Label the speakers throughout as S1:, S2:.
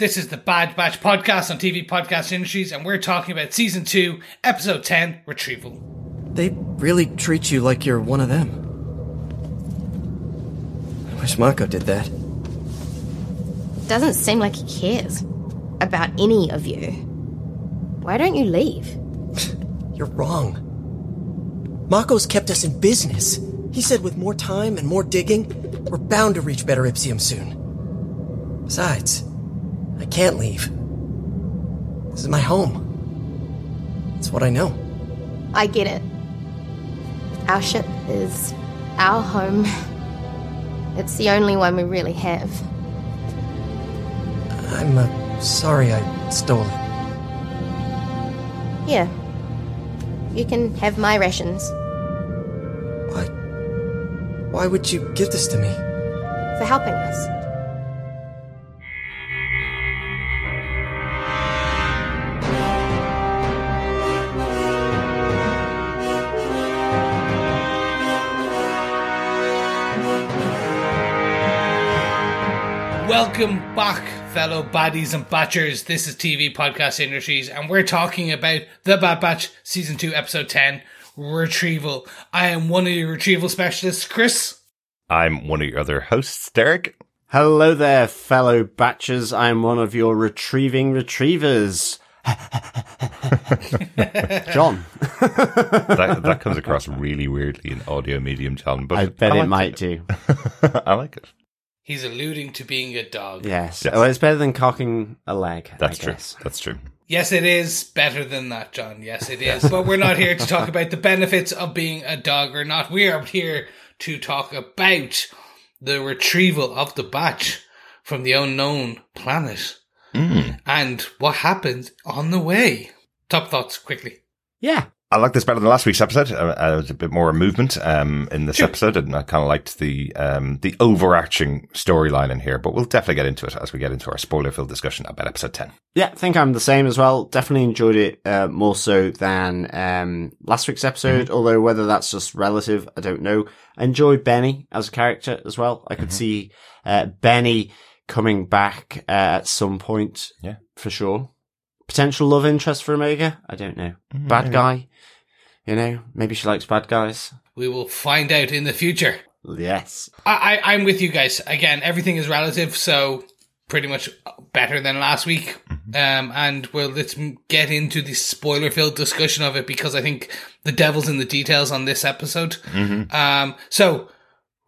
S1: This is the Bad Batch podcast on TV Podcast Industries, and we're talking about season two, episode 10, Retrieval.
S2: They really treat you like you're one of them. I wish Mokko did that.
S3: Doesn't seem like he cares about any of you. Why don't you leave?
S2: You're wrong. Mokko's kept us in business. He said with more time and more digging, we're bound to reach Better Ipsium soon. Besides, I can't leave. This is my home. It's what I know.
S3: I get it. Our ship is our home. It's the only one we really have.
S2: I'm uh, sorry I stole it.
S3: Here. You can have my rations
S2: Why? Why would you give this to me?
S3: for helping us.
S1: Fellow baddies and batchers. This is TV Podcast Industries, and we're talking about The Bad Batch, season two, episode 10, Retrieval. I am one of your retrieval specialists, Chris.
S4: I'm one of your other hosts, Derek.
S5: Hello there, fellow batchers. I'm one of your retrieving retrievers. John.
S4: That, that comes across really weirdly in audio medium, John. But
S5: I bet
S4: like
S5: it might do.
S4: I like it.
S1: He's alluding to being a dog.
S5: Yes.
S4: Yes.
S5: Well, it's better than cocking a leg.
S4: That's
S5: I
S4: true.
S5: guess.
S4: That's true.
S1: Yes, it is better than that, John. Yes, it is. but we're not here to talk about the benefits of being a dog or not. We are here to talk about the retrieval of the batch from the unknown planet hmm. and what happens on the way. Top thoughts quickly.
S5: Yeah.
S4: I like this better than last week's episode. Uh, uh, there was a bit more movement um, in this
S1: Sure.
S4: episode, and I kind of liked the um, the overarching storyline in here. But we'll definitely get into it as we get into our spoiler-filled discussion about episode ten.
S5: Yeah, I think I'm the same as well. Definitely enjoyed it uh, more so than um, last week's episode, although whether that's just relative, I don't know. I enjoyed Benni as a character as well. I could see uh, Benni coming back uh, at some point,
S4: Yeah.
S5: for sure. Potential love interest for Omega? I don't know. Bad guy? You know, maybe she likes bad guys.
S1: We will find out in the future.
S5: Yes.
S1: I, I, I'm with you guys. Again, everything is relative, so pretty much better than last week. Um, and well, let's get into the spoiler filled discussion of it because I think the devil's in the details on this episode. Um, so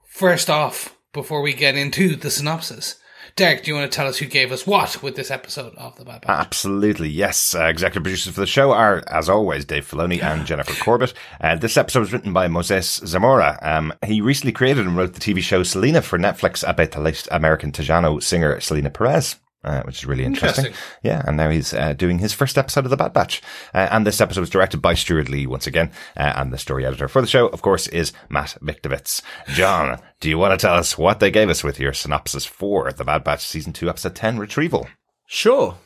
S1: first off, before we get into the synopsis, Derek, do you want to tell us who gave us what with this episode of the Bad Batch?
S4: Absolutely, yes. Uh, executive producers for the show are, as always, Dave Filoni and Jennifer Corbett. Uh, this episode was written by Moses Zamora. Um, he recently created and wrote the TV show Selena for Netflix about the late American Tejano singer Selena Perez. Uh, which is really interesting.
S1: Interesting.
S4: Yeah, and now he's uh, doing his first episode of The Bad Batch. Uh, and this episode was directed by Steward Lee once again. Uh, and the story editor for the show, of course, is Matt Michnovetz. John, do you want to tell us what they gave us with your synopsis for The Bad Batch Season 2, Episode 10, Retrieval?
S5: Sure.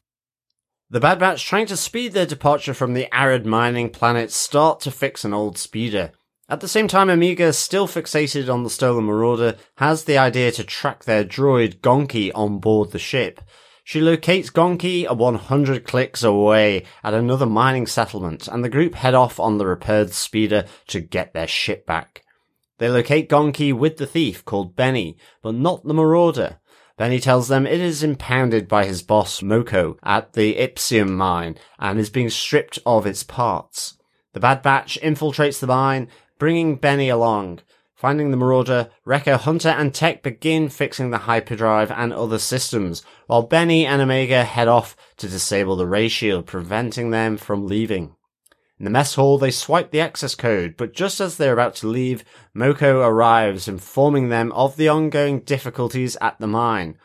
S5: The Bad Batch, trying to speed their departure from the arid mining planet, start to fix an old speeder. At the same time, Omega, still fixated on the stolen Marauder, has the idea to track their droid Gonky on board the ship. She locates Gonky a 100 clicks away at another mining settlement, and the group head off on the repaired speeder to get their ship back. They locate Gonky with the thief called Benni, but not the Marauder. Benni tells them it is impounded by his boss Mokko at the Ipsium mine and is being stripped of its parts. The Bad Batch infiltrates the mine, bringing Benni along. Finding the Marauder, Wrecker, Hunter, and Tech begin fixing the hyperdrive and other systems, while Benni and Omega head off to disable the ray shield, preventing them from leaving. In the mess hall, they swipe the access code, but just as they're about to leave, Mokko arrives, informing them of the ongoing difficulties at the mine.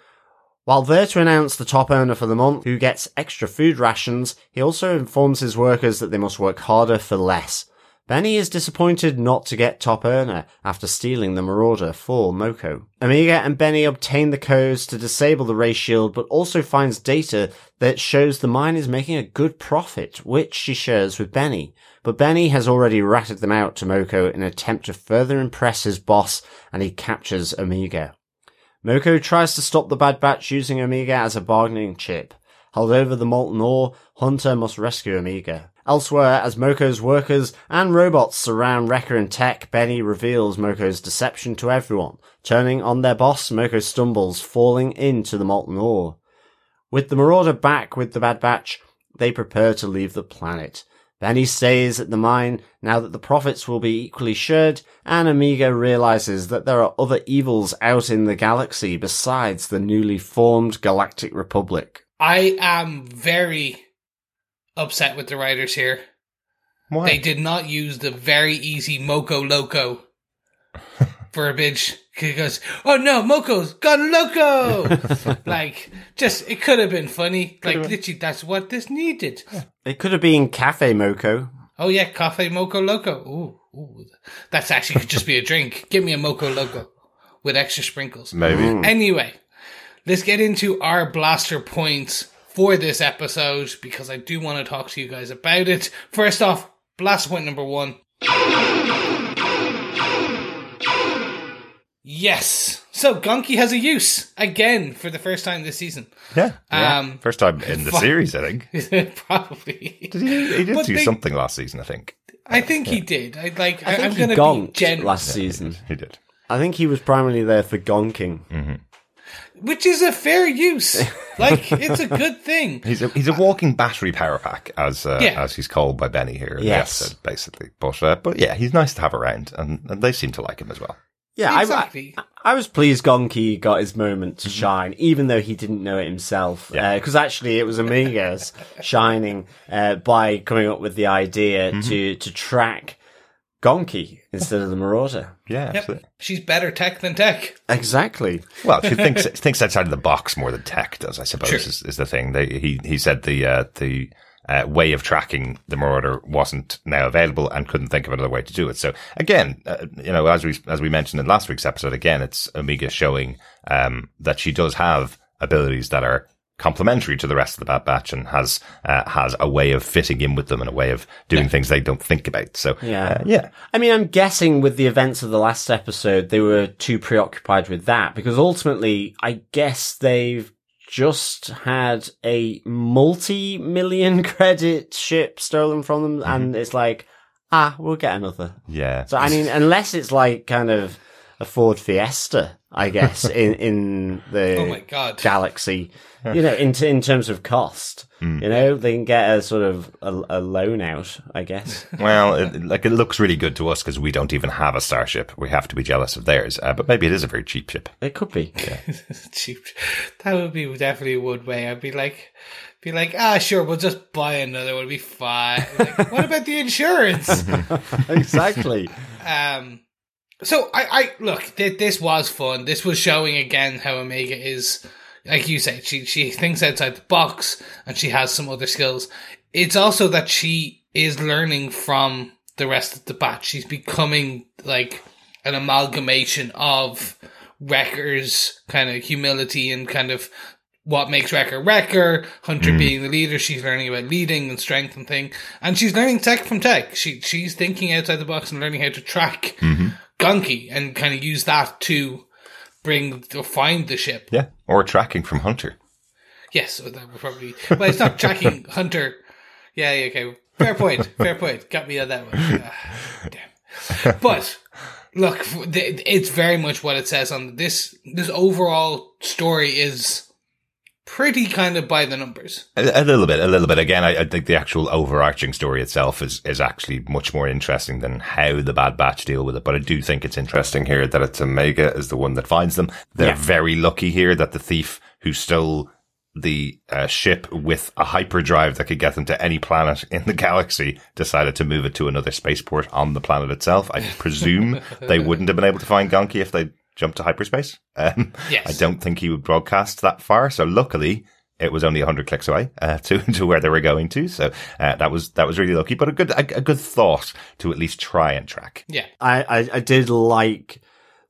S5: While there to announce the top earner for the month, who gets extra food rations, he also informs his workers that they must work harder for less. Benni is disappointed not to get top earner after stealing the Marauder for Mokko. Omega and Benni obtain the codes to disable the ray shield, but also finds data that shows the mine is making a good profit, which she shares with Benni. But Benni has already ratted them out to Mokko in an attempt to further impress his boss, and he captures Omega. Mokko tries to stop the Bad Batch using Omega as a bargaining chip. Held over the molten ore, Hunter must rescue Omega. Elsewhere, as Mokko's workers and robots surround Wrecker and Tech, Benni reveals Mokko's deception to everyone. Turning on their boss, Mokko stumbles, falling into the molten ore. With the Marauder back with the Bad Batch, they prepare to leave the planet. Benni stays at the mine now that the profits will be equally shared, and Omega realizes that there are other evils out in the galaxy besides the newly formed Galactic Republic.
S1: I am very upset with the writers here.
S4: Why?
S1: They did not use the very easy Moko Loco for a bitch. He goes, oh no, Moko's gone loco! like, just, it could have been funny. Like, literally, that's what this needed.
S5: It could have been Cafe Moko.
S1: Oh yeah, Cafe Moco Loco. Ooh, ooh. That's actually could just be a drink. Give me a Moco Loco with extra sprinkles.
S4: Maybe. Mm.
S1: Anyway, let's get into our blaster points for this episode because I do want to talk to you guys about it. First off, blast point number one. Yes. So Gonky has a use again for the first time this season.
S4: Yeah.
S1: Um,
S4: First time in the
S1: Fuck.
S4: series, I think.
S1: probably.
S4: Did he, he did
S1: But
S4: do
S1: they-
S4: something last season, I think.
S1: I think he did. I like.
S5: I
S1: I
S5: think
S1: am
S5: he
S1: gonna be
S5: gonked
S1: generous.
S5: last season.
S4: He did.
S5: I think he was primarily there for gonking.
S1: Which is a fair use. Like it's a good thing.
S4: He's a he's a walking battery power pack, as uh,
S1: Yeah.
S4: as he's called by Benni here. in the
S5: Yes.
S4: episode, basically. But uh, but yeah, he's nice to have around, and, and they seem to like him as well.
S5: Yeah, I-
S1: Exactly.
S5: I, I was pleased Gonky got his moment to shine, even though he didn't know it himself.
S4: Yeah.
S5: Because actually, it was Omega's shining uh, by coming up with the idea to to track Gonky instead of the Marauder.
S4: Yeah,
S1: Yep.
S4: absolutely.
S1: She's better tech than tech.
S5: Exactly.
S4: Well, she thinks thinks outside of the box more than tech does, I suppose.
S1: Sure.
S4: Is, is the thing. They, he he said the uh, the uh, way of tracking the marauder wasn't now available and couldn't think of another way to do it. So again, uh, you know, as we as we mentioned in last week's episode, again, it's Omega showing um, that she does have abilities that are complementary to the rest of the Bad Batch and has uh, has a way of fitting in with them and a way of doing things they don't think about. So
S5: Yeah.
S4: uh, yeah,
S5: I mean, I'm guessing with the events of the last episode, they were too preoccupied with that because ultimately, I guess they've just had a multi-million credit ship stolen from them, and it's like, ah, we'll get another.
S4: yeah.
S5: So I mean, unless it's like kind of a Ford Fiesta, I guess in in the
S1: Oh my god.
S5: galaxy, you know, in in terms of cost, you know, they can get a sort of a, a loan out, I guess.
S4: Well, it, like it looks really good to us because we don't even have a starship. We have to be jealous of theirs. Uh, but maybe it is a very cheap ship.
S5: It could be.
S1: Cheap. That would be definitely one way. I'd be like, be like, ah, sure, we'll just buy another one. It'll be fine. Like, what about the insurance?
S5: exactly.
S1: Um, so I, I look. Th- this was fun. This was showing again how Omega is, like you said, she she thinks outside the box and she has some other skills. It's also that she is learning from the rest of the batch. She's becoming like an amalgamation of Wrecker's kind of humility and kind of what makes Wrecker Wrecker, Hunter hmm. being the leader, she's learning about leading and strength and thing. And she's learning tech from tech. She she's thinking outside the box and learning how to track mm-hmm. Gonky and kind of use that to bring to find the ship.
S4: Yeah, or tracking from Hunter.
S1: Yes, that would probably but it's not tracking Hunter. Yeah, yeah, okay. Fair point. Fair point. Got me on that one. Ah, damn. But look, it's very much what it says on this. This overall story is pretty kind of by the numbers.
S4: A, a little bit, a little bit. Again, I, I think the actual overarching story itself is, is actually much more interesting than how the Bad Batch deal with it. But I do think it's interesting here that it's Omega is the one that finds them. They're
S5: Yeah.
S4: very lucky here that the thief who stole the uh, ship with a hyperdrive that could get them to any planet in the galaxy decided to move it to another spaceport on the planet itself. I presume they wouldn't have been able to find Gonky if they jumped to hyperspace. Um,
S1: Yes.
S4: I don't think he would broadcast that far. So luckily, it was only 100 clicks away uh, to to where they were going to. So uh, that was that was really lucky, but a good a, a good thought to at least try and track.
S1: Yeah.
S5: I, I, I did like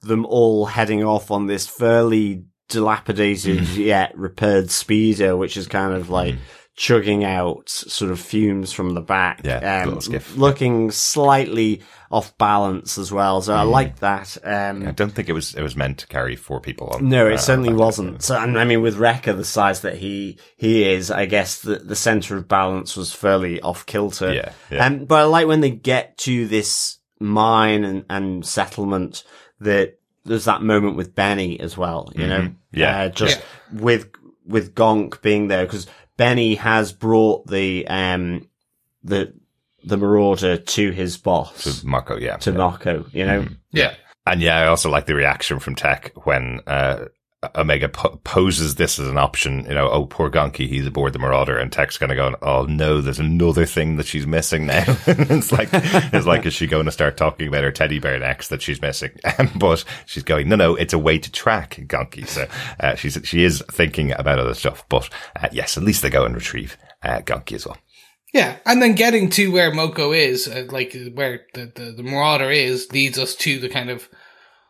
S5: them all heading off on this fairly dilapidated yet repaired speeder, which is kind of like chugging out sort of fumes from the back.
S4: Yeah,
S5: um, looking slightly off balance as well. So I like that. Um,
S4: I don't think it was it was meant to carry four people on.
S5: no,
S4: uh,
S5: it certainly wasn't. So, and I mean, with Wrecker, the size that he he is, I guess the the center of balance was fairly off kilter.
S4: Yeah, yeah.
S5: Um, but I like when they get to this mine and, and settlement that there's that moment with Benni as well. You know,
S4: Mm-hmm. Yeah.
S5: uh, just with with Gonk being there because Benni has brought the um the the Marauder to his boss
S4: To Marco, yeah.
S5: to Mokko. You know,
S1: Yeah.
S4: And yeah, I also like the reaction from Tech when uh, Omega po- poses this as an option. You know, oh, poor Gonky, he's aboard the Marauder, and Tech's going to go, oh no, there's another thing that she's missing now. it's like, it's like, is she going to start talking about her teddy bear next that she's missing? but she's going, no, no, it's a way to track Gonky. So uh, she's she is thinking about other stuff. But uh, yes, at least they go and retrieve uh, Gonky as well.
S1: Yeah, and then getting to where Mokko is, uh, like where the, the, the Marauder is, leads us to the kind of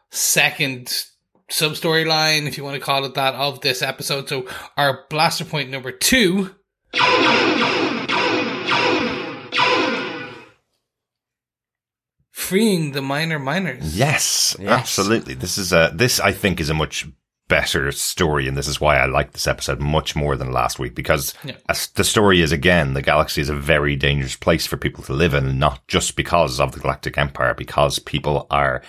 S1: second sub storyline, if you want to call it that, of this episode. So our blaster point number two. Freeing the minor miners.
S4: Yes,
S5: Yes.
S4: absolutely. This is a this I think is a much better story, and this is why I like this episode much more than last week because
S1: Yeah.
S4: as the story is again the galaxy is a very dangerous place for people to live in, not just because of the Galactic Empire, because people are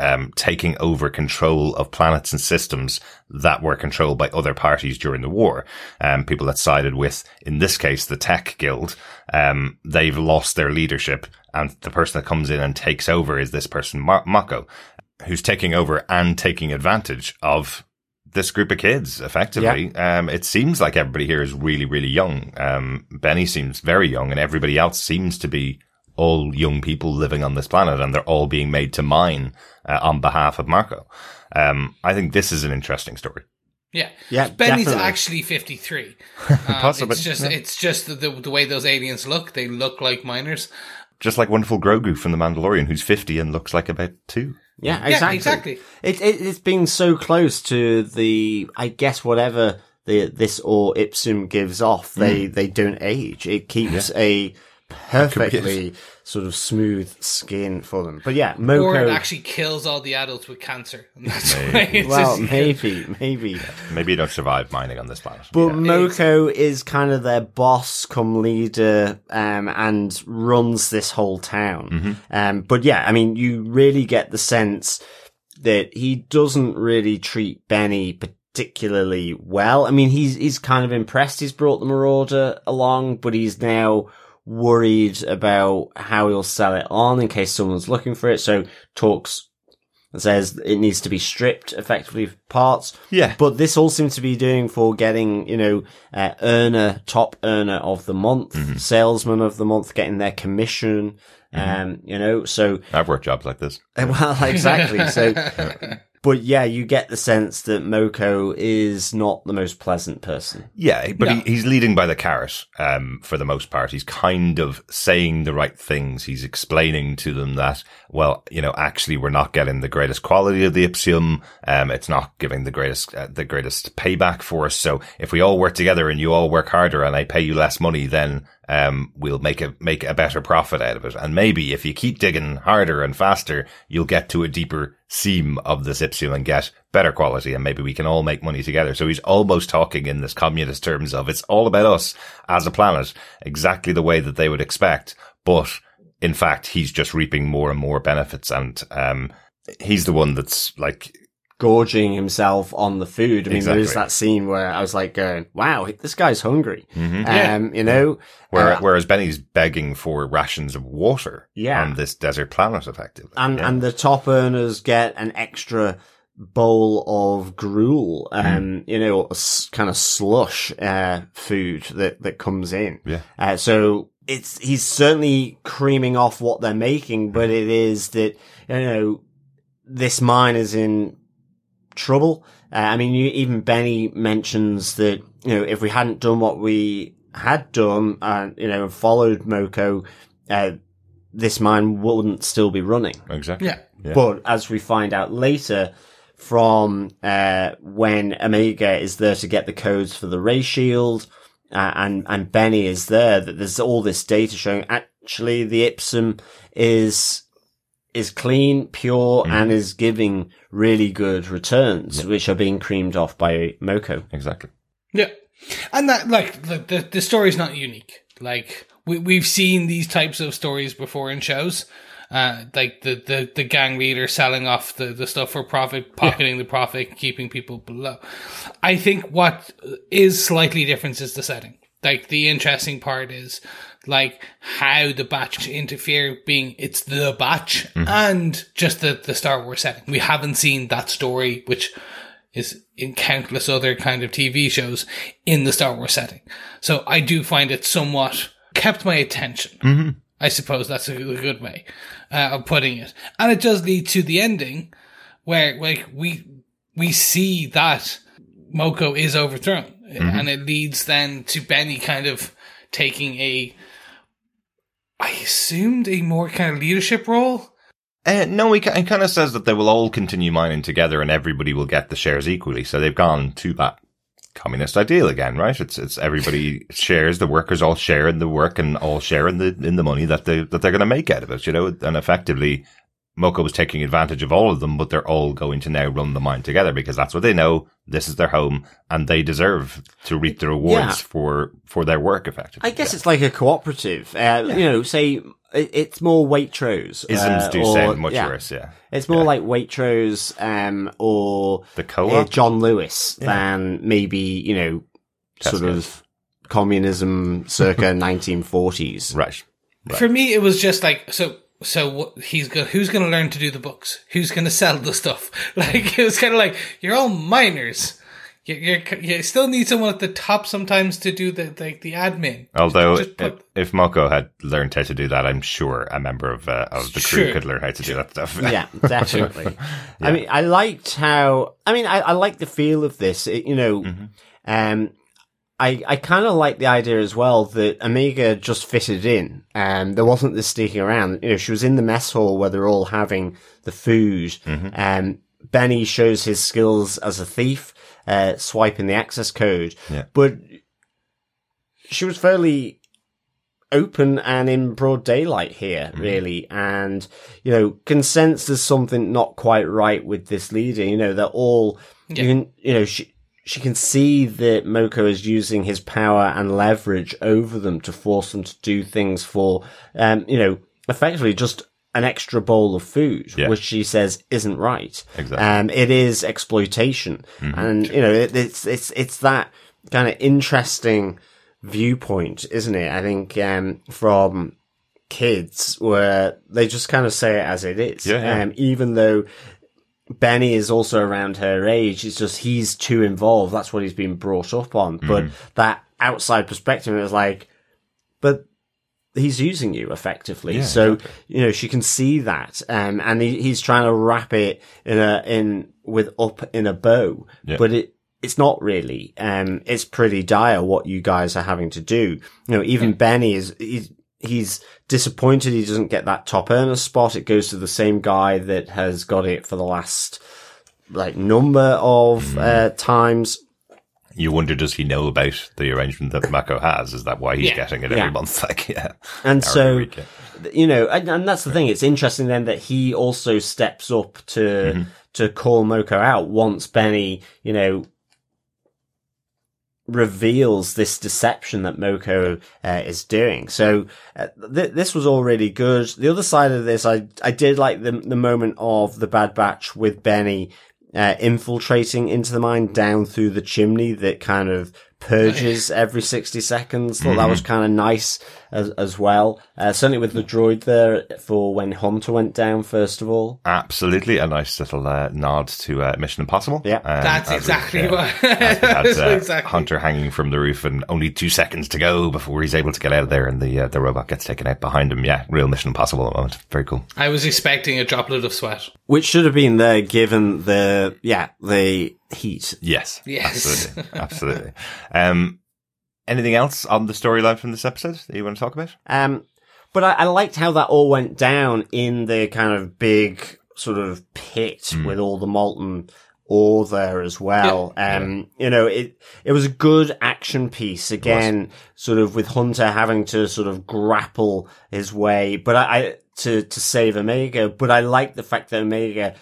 S4: um, taking over control of planets and systems that were controlled by other parties during the war. Um, people that sided with, in this case, the Tech Guild. Um, they've lost their leadership, and the person that comes in and takes over is this person, Ma- Mokko, who's taking over and taking advantage of this group of kids, effectively. Um, it seems like everybody here is really, really young. Um, Benni seems very young, and everybody else seems to be all young people living on this planet, and they're all being made to mine uh, on behalf of Marco. Um, I think this is an interesting story.
S1: Yeah,
S5: Yeah,
S1: Benni's
S5: definitely.
S1: actually fifty three. Um,
S4: Possibly,
S1: It's just
S4: yeah.
S1: it's just the, the the way those aliens look. They look like miners.
S4: Just like wonderful Grogu from The Mandalorian, who's 50 and looks like about two.
S5: Yeah,
S1: Yeah,
S5: exactly.
S1: exactly.
S5: It, it it's been so close to the I guess whatever the this or ipsum gives off, they
S4: Hmm.
S5: they don't age. It keeps a perfectly sort of smooth skin for them. But yeah,
S1: Or it
S5: Mokko.
S1: actually kills all the adults with cancer. And that's why it's
S5: well,
S1: just-
S5: maybe, maybe.
S4: Maybe you don't survive mining on this planet.
S5: But
S4: Yeah.
S5: Mokko is kind of their boss, come leader, um, and runs this whole town.
S4: Mm-hmm.
S5: Um, but yeah, I mean, you really get the sense that he doesn't really treat Benni particularly well. I mean, he's he's kind of impressed. He's brought the Marauder along, but he's now worried about how he'll sell it on in case someone's looking for it. So talks says it needs to be stripped effectively of parts.
S4: Yeah.
S5: But this all seems to be doing for getting, you know, uh, earner, top earner of the month,
S4: Mm-hmm.
S5: salesman of the month, getting their commission. Um, you know, so
S4: I've worked jobs like this.
S5: well, exactly. So, but yeah, you get the sense that Mokko is not the most pleasant person.
S4: Yeah, but
S1: No.
S4: he, he's leading by the carrot um, for the most part. He's kind of saying the right things. He's explaining to them that, well, you know, actually, we're not getting the greatest quality of the Ipsium. Um, it's not giving the greatest uh, the greatest payback for us. So if we all work together and you all work harder and I pay you less money, then um, we'll make a make a better profit out of it. And maybe if you keep digging harder and faster, you'll get to a deeper seam of the Ipsium and get better quality. And maybe we can all make money together. So he's almost talking in this communist terms of it's all about us as a planet, exactly the way that they would expect. But in fact, he's just reaping more and more benefits. And, um, he's the one that's like,
S5: Gorging himself on the food. I mean, there is that scene where I was like going, wow, this guy's hungry.
S4: Mm-hmm.
S5: Um, you know,
S4: where,
S5: uh,
S4: whereas Benni's begging for rations of water
S5: Yeah.
S4: on this desert planet, effectively.
S5: and
S4: Yeah.
S5: and the top earners get an extra bowl of gruel,
S4: Hmm.
S5: um, you know, kind of slush uh, food that that comes in.
S4: Yeah.
S5: Uh, so it's he's certainly creaming off what they're making, but it is that you know this mine is in trouble. Uh, I mean, you, even Benni mentions that you know if we hadn't done what we had done, and you know, followed Mokko. Uh, this mine wouldn't still be running.
S4: exactly.
S1: yeah.
S4: Yeah.
S5: But as we find out later from uh, when Omega is there to get the codes for the ray shield, uh, and and Benni is there. That there's all this data showing actually the Ipsum is is clean, pure,
S4: Mm-hmm.
S5: and is giving really good returns, which are being creamed off by Mokko.
S4: Exactly.
S1: Yeah, and that like the the, the story's not unique. Like we we've seen these types of stories before in shows. Uh, like the, the, the gang leader selling off the, the stuff for profit, pocketing the profit, keeping people below. I think what is slightly different is the setting. Like the interesting part is like how the batch interfere being it's the batch mm-hmm. and just the, the Star Wars setting. We haven't seen that story, which is in countless other kind of TV shows in the Star Wars setting. So I do find it somewhat kept my attention. Mm-hmm. I suppose that's a good way uh, of putting it. And it does lead to the ending where like we we see that Mokko is overthrown mm-hmm. and it leads then to Benni kind of taking a I assumed a more kind of leadership role.
S4: Uh, no, he, he kind of says that they will all continue mining together and everybody will get the shares equally. So they've gone to that communist ideal again, right? It's it's everybody shares, the workers all share in the work and all share in the in the money that they that they're going to make out of it, you know. And effectively, Mokko was taking advantage of all of them, but they're all going to now run the mine together because that's what they know. This is their home, and they deserve to reap the rewards
S5: Yeah.
S4: for for their work. Effectively,
S5: I guess it's like a cooperative. Uh, You know, say it's more Waitrose.
S4: isms
S5: uh,
S4: do
S5: or-
S4: sound much
S5: yeah.
S4: worse. Yeah,
S5: It's more like Waitrose um, or
S4: the
S5: uh,
S4: co-op.
S5: John Lewis than maybe you know sort of communism circa 1940s.
S4: right.
S1: For me, it was just like so. So what he's go, who's going to learn to do the books? Who's going to sell the stuff? Like it was kind of like you're all minors. You, you're, you still need someone at the top sometimes to do the like the admin.
S4: Although,
S1: Just put-
S4: if, if Mokko had learned how to do that, I'm sure a member of uh, of the crew
S1: Sure.
S4: could learn how to do that stuff.
S5: yeah, definitely. I mean, I liked how. I mean, I, I like the feel of this. It, you know, um, I I kind of like the idea as well that Omega just fitted in. Um, there wasn't this sneaking around. You know, she was in the mess hall where they're all having the food. Um, Benni shows his skills as a thief, uh, swiping the access code.
S4: Yeah.
S5: But she was fairly open and in broad daylight here, really. And, you know, can sense there's something not quite right with this leader. You know, they're all,
S1: Yeah.
S5: you can, you know, she, she can see that Mokko is using his power and leverage over them to force them to do things for, um, you know, effectively just an extra bowl of food,
S4: Yeah.
S5: which she says isn't right.
S4: Exactly.
S5: Um, it is exploitation. And, you know, it, it's, it's, it's that kind of interesting viewpoint, isn't it? I think, um, from kids where they just kind of say it as it is.
S4: Yeah, yeah.
S5: Um, even though Benni is also around her age, it's just he's too involved. That's what he's been brought up on.
S4: Mm.
S5: But that outside perspective is like, but he's using you effectively.
S4: Yeah,
S5: so, you know, she can see that. Um, and he, he's trying to wrap it in a, in, with up in a bow.
S4: Yeah.
S5: But it, it's not really. Um, it's pretty dire what you guys are having to do. You know, even Benny is, he's, he's disappointed he doesn't get that top earner spot. It goes to the same guy that has got it for the last, like, number of,
S4: Mm.
S5: uh, times.
S4: You wonder, does he know about the arrangement that Mokko has? Is that why he's
S1: Yeah.
S4: getting it every
S5: Yeah.
S4: month? Like, yeah.
S5: And
S4: Or
S5: so,
S4: every
S5: you know, and, and that's the thing. It's interesting then that he also steps up to
S4: Mm-hmm.
S5: to call Mokko out once Benni, you know, reveals this deception that Mokko uh, is doing. So uh, th- this was all really good. The other side of this, I I did like the the moment of the Bad Batch with Benni. Uh, infiltrating into the mine down through the chimney that kind of purges every 60 seconds. Thought that was kind of nice as, as well. Uh, certainly with the droid there for when Hunter went down, first of all.
S4: Absolutely. A nice little uh, nod to uh, Mission Impossible.
S5: Yeah.
S4: Um,
S1: That's
S4: as we-
S1: exactly what.
S4: Had, uh,
S1: exactly.
S4: Hunter hanging from the roof and only two seconds to go before he's able to get out of there and the uh, the robot gets taken out behind him. Yeah, real Mission Impossible at the moment. Very cool.
S1: I was expecting a droplet of sweat.
S5: Which should have been there given the, yeah, the heat.
S4: Yes.
S1: Yes.
S4: Absolutely. Absolutely. Um, anything else on the storyline from this episode that you want to talk about?
S5: Um, but I, I liked how that all went down in the kind of big sort of pit with all the molten ore there as well.
S1: Yeah,
S5: um, you know, it, it was a good action piece again, sort of with Hunter having to sort of grapple his way, but I, I to, to save Omega, but I like the fact that Omega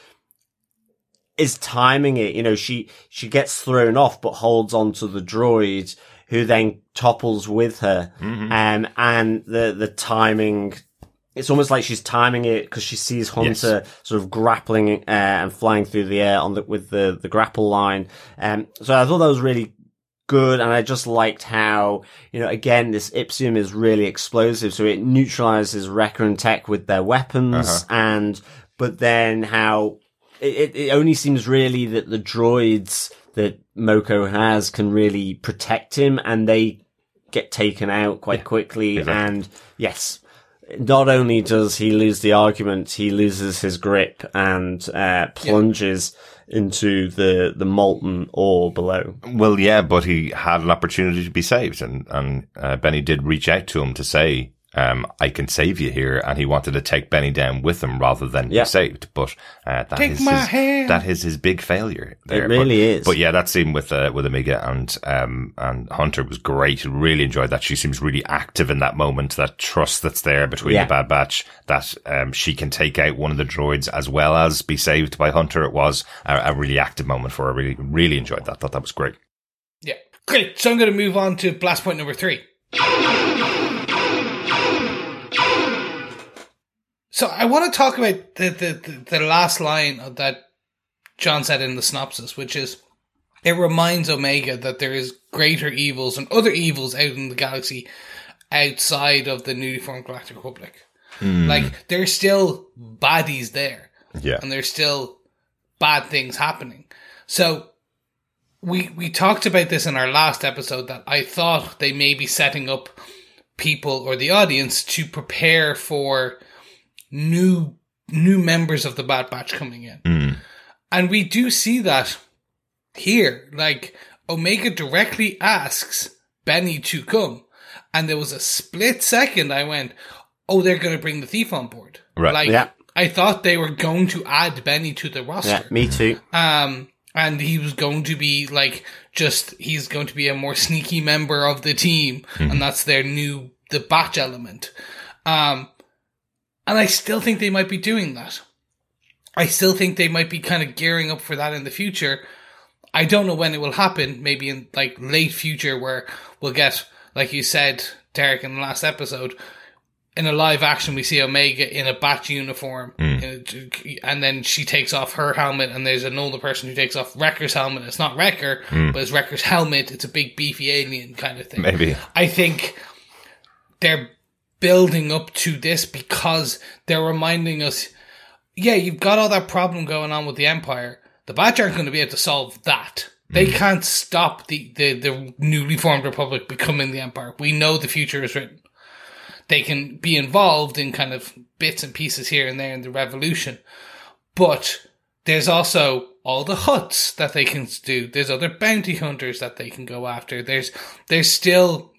S5: is timing it. You know, she, she gets thrown off, but holds on to the droid who then topples with her. Um, and the, the timing, it's almost like she's timing it because she sees Hunter sort of grappling, uh, and flying through the air on the, with the, the grapple line. Um, so I thought that was really good. And I just liked how, you know, again, this Ipsium is really explosive. So it neutralizes Wrecker and Tech with their weapons and, but then how it, it, only seems really that the droids that Mokko has can really protect him and they get taken out quite quickly.
S4: exactly.
S5: And yes, not only does he lose the argument, he loses his grip and uh, plunges into the, the molten ore below.
S4: Well, yeah, but he had an opportunity to be saved, and and uh, Benni did reach out to him to say, um, "I can save you here," and he wanted to take Benni down with him rather than
S5: Yeah.
S4: be saved. But uh, that
S1: Take
S4: is
S1: my
S4: his,
S1: hand.
S4: that is his big failure. There.
S5: It really
S4: but,
S5: is.
S4: But yeah, that scene with uh, with Omega and um and Hunter was great. Really enjoyed that. She seems really active in that moment. That trust that's there between
S5: Yeah.
S4: the Bad Batch. That um she can take out one of the droids as well as be saved by Hunter. It was a, a really active moment for her. Really, really enjoyed that. Thought that was great.
S1: Yeah. Great. So I'm going to move on to blast point number three. So I want to talk about the, the, the, the last line of that John said in the synopsis, which is it reminds Omega that there is greater evils and other evils out in the galaxy outside of the newly formed Galactic Republic. Hmm. Like there's still baddies there
S4: Yeah.
S1: and there's still bad things happening. So we we talked about this in our last episode that I thought they may be setting up people or the audience to prepare for new new members of the Bad Batch coming in. And we do see that here. Like Omega directly asks Benni to come. And there was a split second I went, Oh, they're gonna bring the thief on board.
S4: Right.
S1: Like
S5: Yeah.
S1: I thought they were going to add Benni to the roster.
S5: Yeah, me too.
S1: Um, and he was going to be like just he's going to be a more sneaky member of the team, and that's their new the batch element. Um, and I still think they might be doing that. I still think they might be kind of gearing up for that in the future. I don't know when it will happen. Maybe in like late future, where we'll get, like you said, Derek, in the last episode, in a live action, we see Omega in a bat uniform, hmm. a- and then she takes off her helmet, and there's an older person who takes off Wrecker's helmet. It's not Wrecker, hmm. but it's Wrecker's helmet. It's a big beefy alien kind of thing.
S4: Maybe.
S1: I think they're building up to this because they're reminding us, yeah, you've got all that problem going on with the Empire. The Batch aren't going to be able to solve that. They mm. can't stop the, the, the newly formed Republic becoming the Empire. We know the future is written. They can be involved in kind of bits and pieces here and there in the revolution. But there's also all the huts that they can do. There's other bounty hunters that they can go after. There's there's still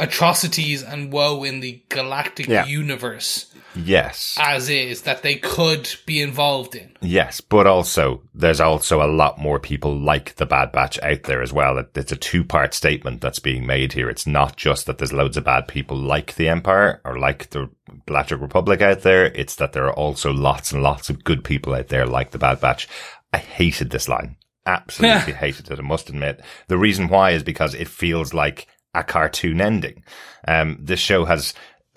S1: atrocities and woe in the galactic
S5: Yeah.
S1: universe
S4: Yes.
S1: as is that they could be involved in.
S4: Yes, but also there's also a lot more people like the Bad Batch out there as well. It- It's a two-part statement that's being made here. It's not just that there's loads of bad people like the Empire or like the Galactic Republic out there. It's that there are also lots and lots of good people out there like the Bad Batch. I hated this line. Absolutely hated it. I must admit. The reason why is because it feels like a cartoon ending. Um, this show has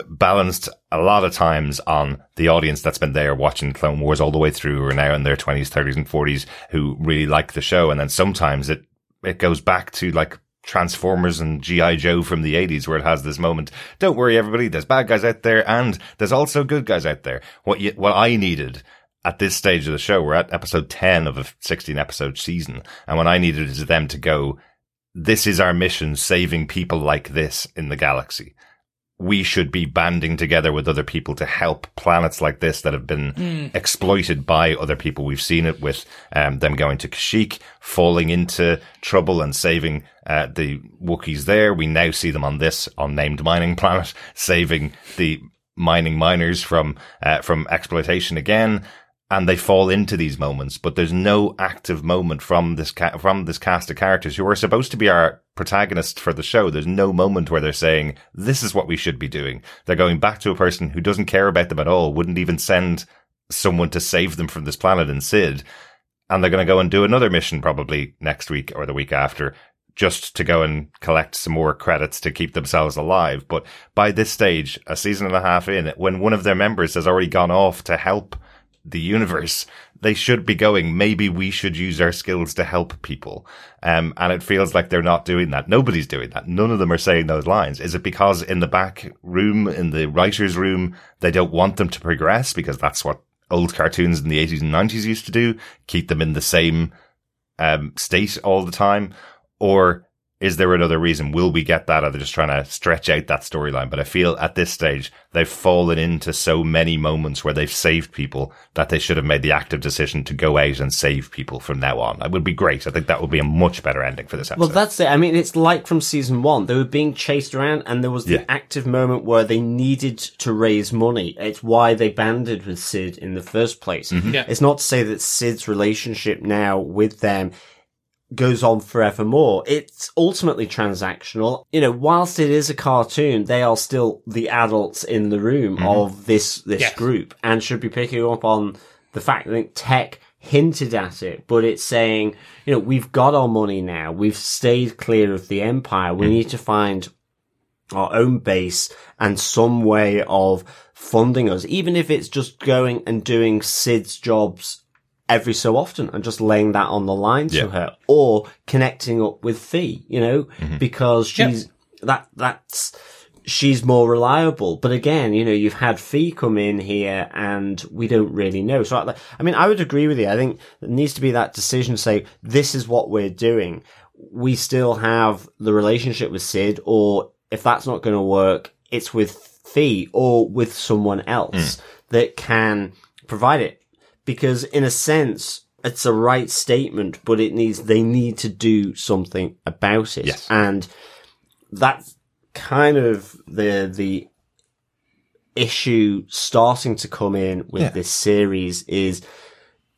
S4: balanced a lot of times on the audience that's been there watching Clone Wars all the way through, are now in their twenties, thirties, and forties, who really like the show, and then sometimes it it goes back to like Transformers and GI Joe from the eighties, where it has this moment. Don't worry, everybody. There's bad guys out there, and there's also good guys out there. What you, what I needed at this stage of the show, we're at episode ten of a sixteen episode season, and what I needed is them to go. This is our mission, saving people like this in the galaxy we should be banding together with other people to help planets like this that have been exploited by other people. We've seen it with um, them going to Kashyyyk, falling into trouble and saving uh, the Wookiees there. We now see them on this unnamed mining planet, saving the mining miners from uh, from exploitation again. And they fall into these moments, but there's no active moment from this ca- from this cast of characters who are supposed to be our protagonists for the show. There's no moment where they're saying this is what we should be doing. They're going back to a person who doesn't care about them at all, wouldn't even send someone to save them from this planet in Cid, and they're going to go and do another mission probably next week or the week after. Just to go and collect some more credits to keep themselves alive. But by this stage, a season and a half in, when one of their members has already gone off to help the universe, they should be going, maybe we should use our skills to help people. Um, and it feels like they're not doing that. Nobody's doing that. None of them are saying those lines. Is it because in the back room, in the writer's room, they don't want them to progress because that's what old cartoons in the 80s and 90s used to do? Keep them in the same, um, state all the time? Or is there another reason? Will we get that? Are they just trying to stretch out that storyline? But I feel at this stage, they've fallen into so many moments where they've saved people that they should have made the active decision to go out and save people from now on. It would be great. I think that would be a much better ending for this episode.
S5: Well, that's it. I mean, it's like from season one. They were being chased around and there was the
S4: Yeah.
S5: active moment where they needed to raise money. It's why they banded with Cid in the first place. Mm-hmm.
S1: Yeah.
S5: It's not to say that Cid's relationship now with them goes on forevermore. It's ultimately transactional. You know, whilst it is a cartoon, they are still the adults in the room mm-hmm. of this, this
S1: Yes.
S5: group and should be picking up on the fact that tech hinted at it, but it's saying, you know, we've got our money now. We've stayed clear of the empire. We mm. need to find our own base and some way of funding us, even if it's just going and doing Cid's jobs every so often and just laying that on the line
S4: Yeah.
S5: to her or connecting up with Phee, you know, mm-hmm. because
S1: Yep.
S5: she's that, that's, she's more reliable. But again, you know, you've had Phee come in here and we don't really know. So I, I mean, I would agree with you. I think there needs to be that decision to say, this is what we're doing. We still have the relationship with Cid or if that's not going to work, it's with Phee or with someone else mm. that can provide it. Because in a sense, it's a right statement, but it needs, they need to do something about it.
S4: Yes.
S5: And that's kind of the, the issue starting to come in with
S4: Yeah.
S5: this series is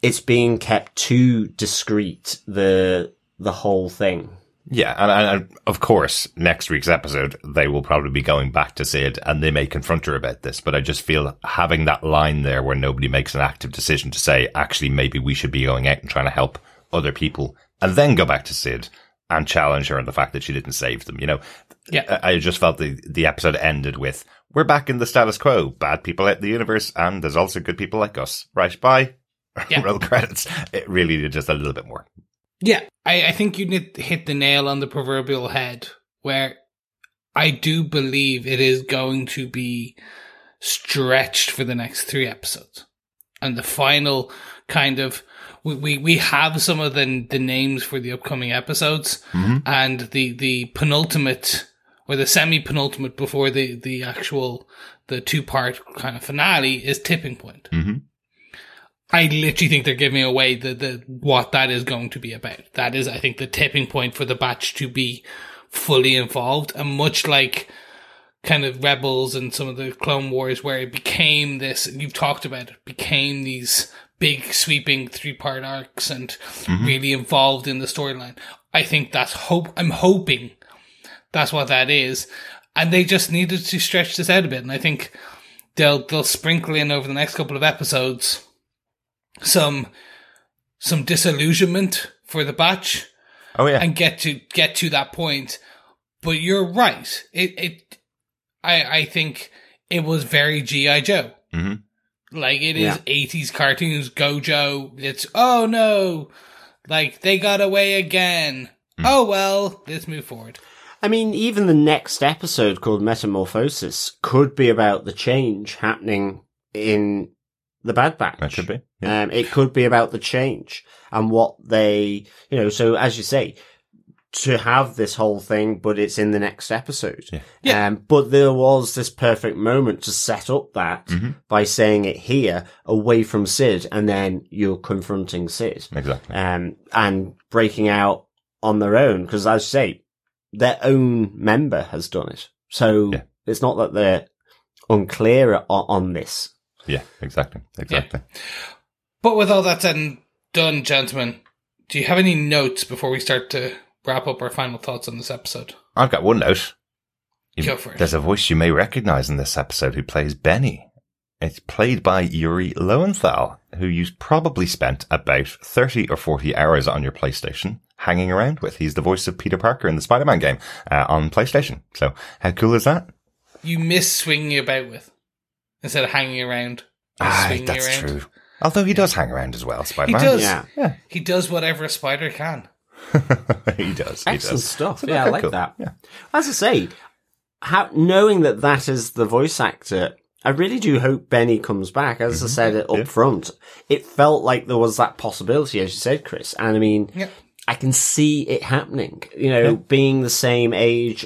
S5: it's being kept too discreet, the, the whole thing.
S4: Yeah, and, and, and of course, next week's episode, they will probably be going back to Cid and they may confront her about this. But I just feel having that line there where nobody makes an active decision to say, actually, maybe we should be going out and trying to help other people and then go back to Cid and challenge her on the fact that she didn't save them. You know,
S1: Yeah.
S4: I I just felt the, the episode ended with, we're back in the status quo, bad people out in the universe, and there's also good people like us. Right, bye.
S1: Yeah.
S4: Roll credits. It really did just a little bit more.
S1: Yeah, I, I think you hit hit the nail on the proverbial head where I do believe it is going to be stretched for the next three episodes. And the final kind of we, we, we have some of the the names for the upcoming episodes and the, the penultimate or the semi penultimate before the, the actual the two part kind of finale is tipping point.
S4: Mhm.
S1: I literally think they're giving away the, the what that is going to be about. That is, I think, the tipping point for the batch to be fully involved, and much like kind of Rebels and some of the Clone Wars, where it became this. You've talked about it, became these big sweeping three part arcs and mm-hmm. really involved in the storyline. I think that's hope. I'm hoping that's what that is, and they just needed to stretch this out a bit, and I think they'll they'll sprinkle in over the next couple of episodes some some disillusionment for the batch
S4: Oh, yeah.
S1: and get to get to that point. But you're right. It it I I think it was very GI Joe.
S4: Mhm.
S1: Like it is
S5: Yeah.
S1: 80s cartoons Gojo. It's oh no, like they got away again. Oh well, let's move forward.
S5: I mean, even the next episode called Metamorphosis could be about the change happening in the Bad Batch.
S4: That could be. Yeah.
S5: Um, it could be about the change and what they, you know, so as you say, to have this whole thing, but it's in the next episode.
S4: Yeah.
S1: Yeah.
S5: Um, but there was this perfect moment to set up that
S4: Mhm.
S5: by saying it here away from Cid and then you're confronting Cid
S4: Exactly.
S5: um, and breaking out on their own. Because as I say, their own member has done it. So
S4: Yeah.
S5: it's not that they're unclear on, on this.
S4: Yeah, exactly. Exactly.
S1: But with all that said and done, gentlemen, do you have any notes before we start to wrap up our final thoughts on this episode?
S4: I've got one note. You-
S1: Go for it.
S4: There's a voice you may recognize in this episode who plays Benni. It's played by Yuri Lowenthal, who you probably spent about 30 or 40 hours on your PlayStation hanging around with. He's the voice of Peter Parker in the Spider-Man game uh, on PlayStation. So how cool is that?
S1: You miss swinging about with instead of hanging around. you
S4: Ah, that's
S1: around.
S4: true. Although he does hang around as well,
S1: He
S4: Spider-Man.
S1: does.
S5: Yeah.
S1: He does whatever a spider can.
S4: he does. He
S5: Excellent
S4: does.
S5: stuff.
S4: So
S5: yeah, I like
S4: cool.
S5: that.
S4: Yeah.
S5: As I say, how, knowing that that is the voice actor, I really do hope Benni comes back. As I said it up
S4: Yeah.
S5: front, it felt like there was that possibility, as you said, Chris. And I mean,
S1: Yeah.
S5: I can see it happening. You know, being the same age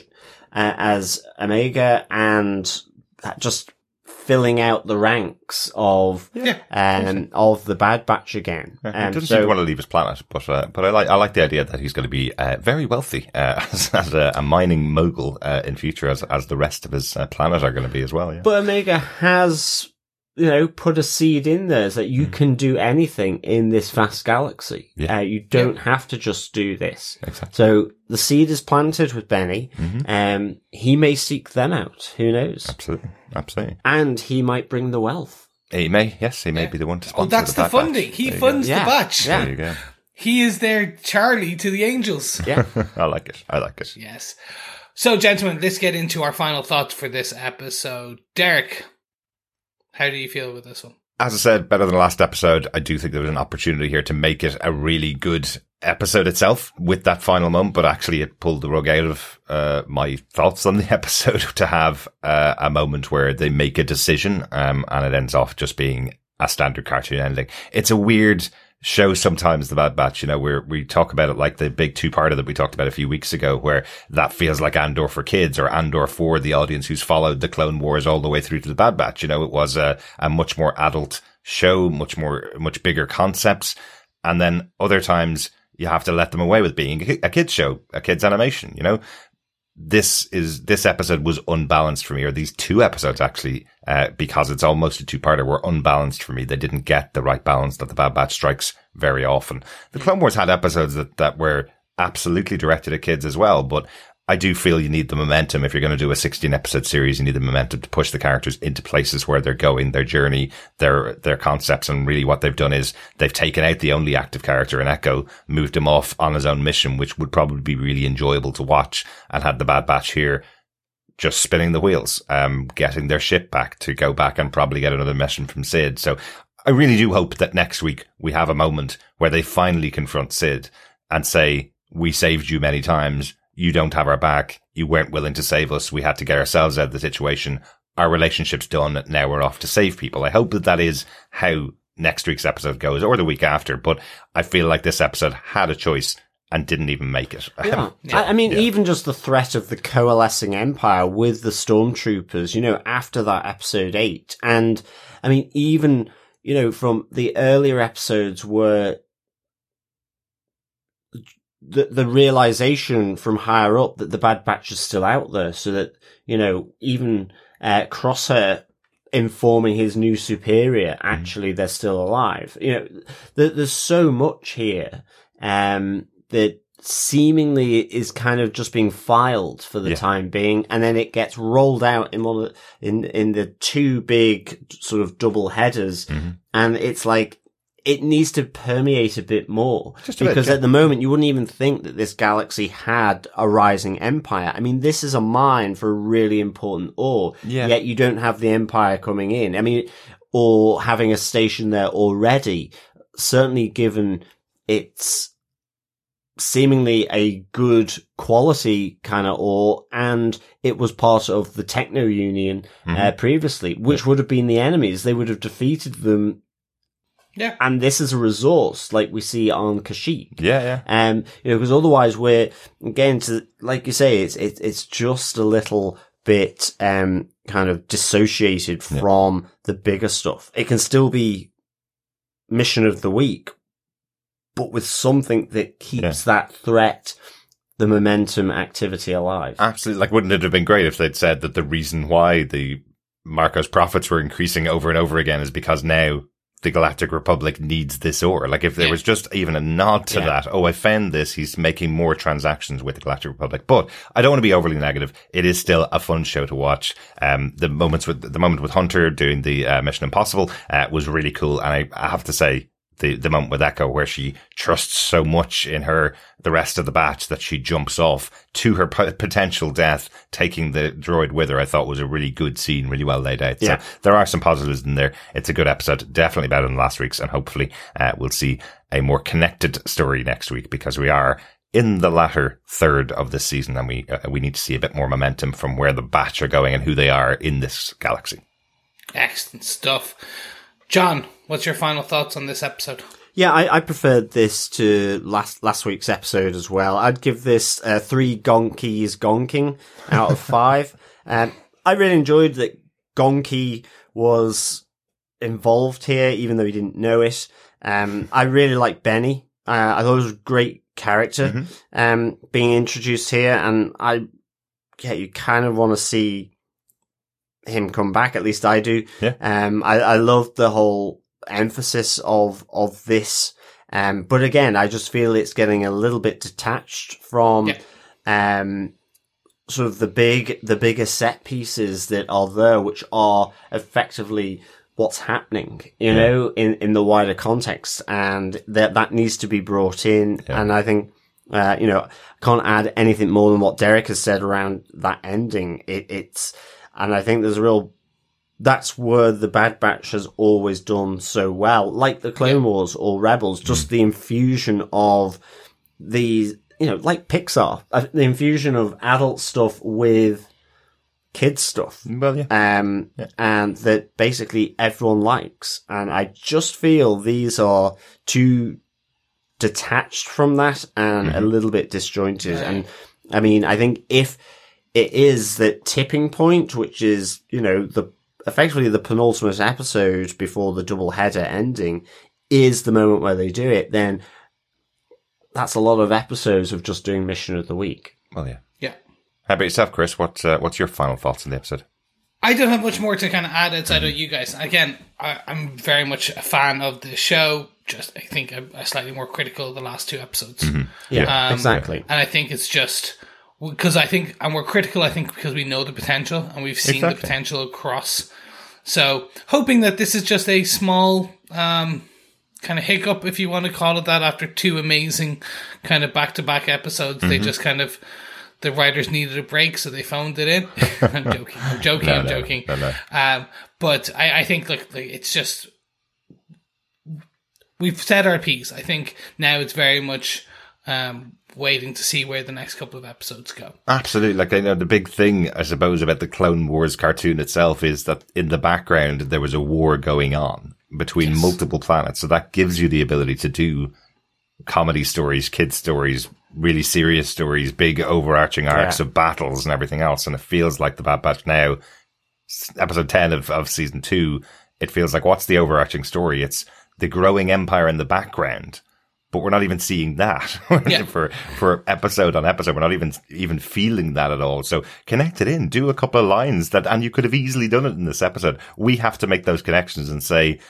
S5: uh, as Omega and just filling out the ranks of
S1: Yeah.
S5: um, of the Bad Batch again.
S4: Yeah,
S5: Um,
S4: he doesn't
S5: so-
S4: seem to want to leave his planet, but uh, but I like I like the idea that he's going to be uh, very wealthy uh, as, as a, a mining mogul uh, in future, as as the rest of his uh, planet are going to be as well. Yeah,
S5: But Omega has, you know, put a seed in there that you can do anything in this vast galaxy.
S4: Yeah.
S5: Uh, you don't have to just do this.
S4: exactly.
S5: So the seed is planted with Benni.
S4: Mm-hmm.
S5: Um, he may seek them out. Who knows?
S4: Absolutely, absolutely.
S5: And he might bring the wealth.
S4: He may, yes, he may be the one to sponsor.
S1: Oh, that's the,
S4: Bad
S1: funding.
S4: Batch.
S1: He funds
S5: go.
S1: the batch.
S5: Yeah.
S4: There you go.
S1: He is their Charlie to the angels.
S5: Yeah.
S4: I like it. I like it.
S1: Yes. So, gentlemen, let's get into our final thoughts for this episode. Derek, how do you feel with this one?
S4: As I said, better than the last episode. I do think there was an opportunity here to make it a really good episode itself with that final moment, but actually it pulled the rug out of uh, my thoughts on the episode to have uh, a moment where they make a decision um, and it ends off just being a standard cartoon ending. It's a weird show sometimes, The Bad Batch, you know, where we talk about it like the big two-parter that we talked about a few weeks ago, where that feels like Andor for kids or Andor for the audience who's followed the Clone Wars all the way through to The Bad Batch. You know, it was a, a much more adult show, much more, much bigger concepts. And then other times you have to let them away with being a kid's show, a kid's animation, you know? This is, this episode was unbalanced for me, or these two episodes actually, uh, because it's almost a two-parter, were unbalanced for me. They didn't get the right balance that the Bad Batch strikes very often. The Clone Wars had episodes that, that were absolutely directed at kids as well, but I do feel you need the momentum. If you're going to do a 16 episode series, you need the momentum to push the characters into places where they're going, their journey, their, their concepts. And really what they've done is they've taken out the only active character in Echo, moved him off on his own mission, which would probably be really enjoyable to watch and had the Bad Batch here just spinning the wheels, um, getting their ship back to go back and probably get another mission from Cid. So I really do hope that next week we have a moment where they finally confront Cid and say, we saved you many times. You don't have our back. You weren't willing to save us. We had to get ourselves out of the situation. Our relationship's done. Now we're off to save people. I hope that that is how next week's episode goes or the week after. But I feel like this episode had a choice and didn't even make it.
S5: Yeah. I, I mean,
S4: Yeah.
S5: even just the threat of the coalescing empire with the stormtroopers, you know, after that episode eight. And I mean, even, you know, from the earlier episodes where the, the realization from higher up that the Bad Batch is still out there so that, you know, even, uh, Crosshair informing his new superior, actually they're still alive. You know, there, there's so much here, um, that seemingly is kind of just being filed for the
S4: Yeah.
S5: time being, and then it gets rolled out in one of the, in in the two big sort of double headers,
S4: Mhm.
S5: and it's like it needs to permeate a bit more
S4: a
S5: because
S4: yeah.
S5: at the moment you wouldn't even think that this galaxy had a rising empire. I mean, this is a mine for a really important ore,
S4: Yeah.
S5: yet you don't have the empire coming in. I mean, or having a station there already. Certainly, given its seemingly a good quality kind of ore, and it was part of the Techno Union uh, previously, which would have been the enemies. They would have defeated them,
S1: Yeah.
S5: and this is a resource like we see on Kashyyyk.
S4: Yeah, yeah.
S5: Um, you know, because otherwise we're again to like you say, it's it's it's just a little bit um kind of dissociated
S4: Yeah.
S5: from the bigger stuff. It can still be mission of the week, but with something that keeps that threat, the momentum activity alive.
S4: Absolutely. Like, wouldn't it have been great if they'd said that the reason why the Marcos profits were increasing over and over again is because now the Galactic Republic needs this ore. Like if there
S1: Yeah.
S4: was just even a nod to
S5: Yeah.
S4: that, oh, I found this, he's making more transactions with the Galactic Republic. But I don't want to be overly negative. It is still a fun show to watch. Um, the moments with the moment with Hunter doing the uh, Mission Impossible uh, was really cool, and I, I have to say. The, the moment with Echo where she trusts so much in her, the rest of the batch that she jumps off to her p- potential death, taking the droid with her, I thought was a really good scene, really well laid out.
S5: Yeah.
S4: So there are some positives in there. It's a good episode, definitely better than last week's, and hopefully uh, we'll see a more connected story next week because we are in the latter third of this season, and we uh, we need to see a bit more momentum from where the batch are going and who they are in this galaxy.
S1: Excellent stuff. John, what's your final thoughts on this episode?
S5: Yeah, I, I preferred this to last last week's episode as well. I'd give this uh, three gonkies gonking out of five. um, I really enjoyed that Gonky was involved here, even though he didn't know it. Um, I really like Benni. Uh, I thought it was a great character um, being introduced here, and I yeah, you kind of want to see him come back. At least I do.
S4: Yeah.
S5: Um, I, I love the whole emphasis of of this. Um, but again, I just feel it's getting a little bit detached from
S1: Yeah.
S5: um sort of the big the bigger set pieces that are there, which are effectively what's happening, you know, in in the wider context, and that that needs to be brought in. And I think. Uh, you know, I can't add anything more than what Derek has said around that ending. It, it's, and I think there's a real that's where the Bad Batch has always done so well, like the Clone Wars or Rebels, just the infusion of these, you know, like Pixar, uh, the infusion of adult stuff with kids stuff.
S4: Well, yeah.
S5: Um, and that basically everyone likes. And I just feel these are too detached from that and a little bit disjointed. And I mean, I think if it is that tipping point, which is, you know, the effectively the penultimate episode before the double header ending is the moment where they do it, then that's a lot of episodes of just doing mission of the week.
S4: Well, yeah.
S1: Yeah.
S4: How about yourself, Chris? What uh, what's your final thoughts on the episode?
S1: I don't have much more to kind of add outside of you guys. Again, I, I'm very much a fan of the show. Just I think I'm, I'm slightly more critical of the last two episodes.
S5: Yeah,
S1: Um,
S5: exactly.
S1: And I think it's just because I think, and we're critical, I think, because we know the potential and we've seen the potential across. So, hoping that this is just a small um, kind of hiccup, if you want to call it that, after two amazing kind of back to back episodes. They
S4: Mm-hmm.
S1: just kind of, the writers needed a break, so they phoned it in. I'm joking. I'm joking.
S4: No,
S1: I'm
S4: no,
S1: joking.
S4: no, no.
S1: Um, but I, I think, like, like, it's just, we've said our piece. I think now it's very much um, waiting to see where the next couple of episodes go.
S4: Absolutely. Like, I know the big thing, I suppose, about the Clone Wars cartoon itself is that in the background, there was a war going on between multiple planets. So that gives you the ability to do comedy stories, kids stories, really serious stories, big overarching arcs
S5: Yeah.
S4: of battles and everything else. And it feels like the Bad Batch now, episode 10 of, of season two, it feels like what's the overarching story? It's the growing empire in the background. But we're not even seeing that
S1: Yeah.
S4: for for episode on episode. We're not even even feeling that at all. So connect it in, do a couple of lines that, and you could have easily done it in this episode. We have to make those connections and say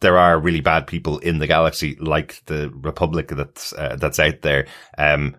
S4: there are really bad people in the galaxy, like the Republic that's uh, that's out there. Um,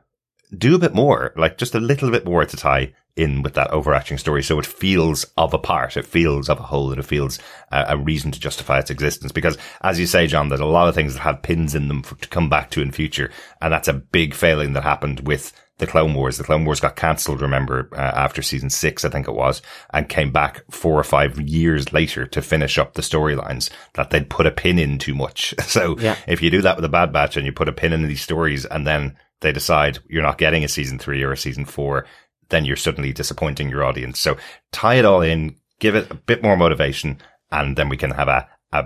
S4: do a bit more, like just a little bit more to tie in with that overarching story, so it feels of a part, it feels of a whole, and it feels uh, a reason to justify its existence. Because, as you say, John, there's a lot of things that have pins in them for, to come back to in future, and that's a big failing that happened with the Clone Wars. The Clone Wars got cancelled, remember, uh, after season six, I think it was, and came back four or five years later to finish up the storylines that they'd put a pin in too much. So
S5: Yeah.
S4: if you do that with a Bad Batch and you put a pin in these stories and then they decide you're not getting a season three or a season four, then you're suddenly disappointing your audience. So tie it all in, give it a bit more motivation, and then we can have a, a,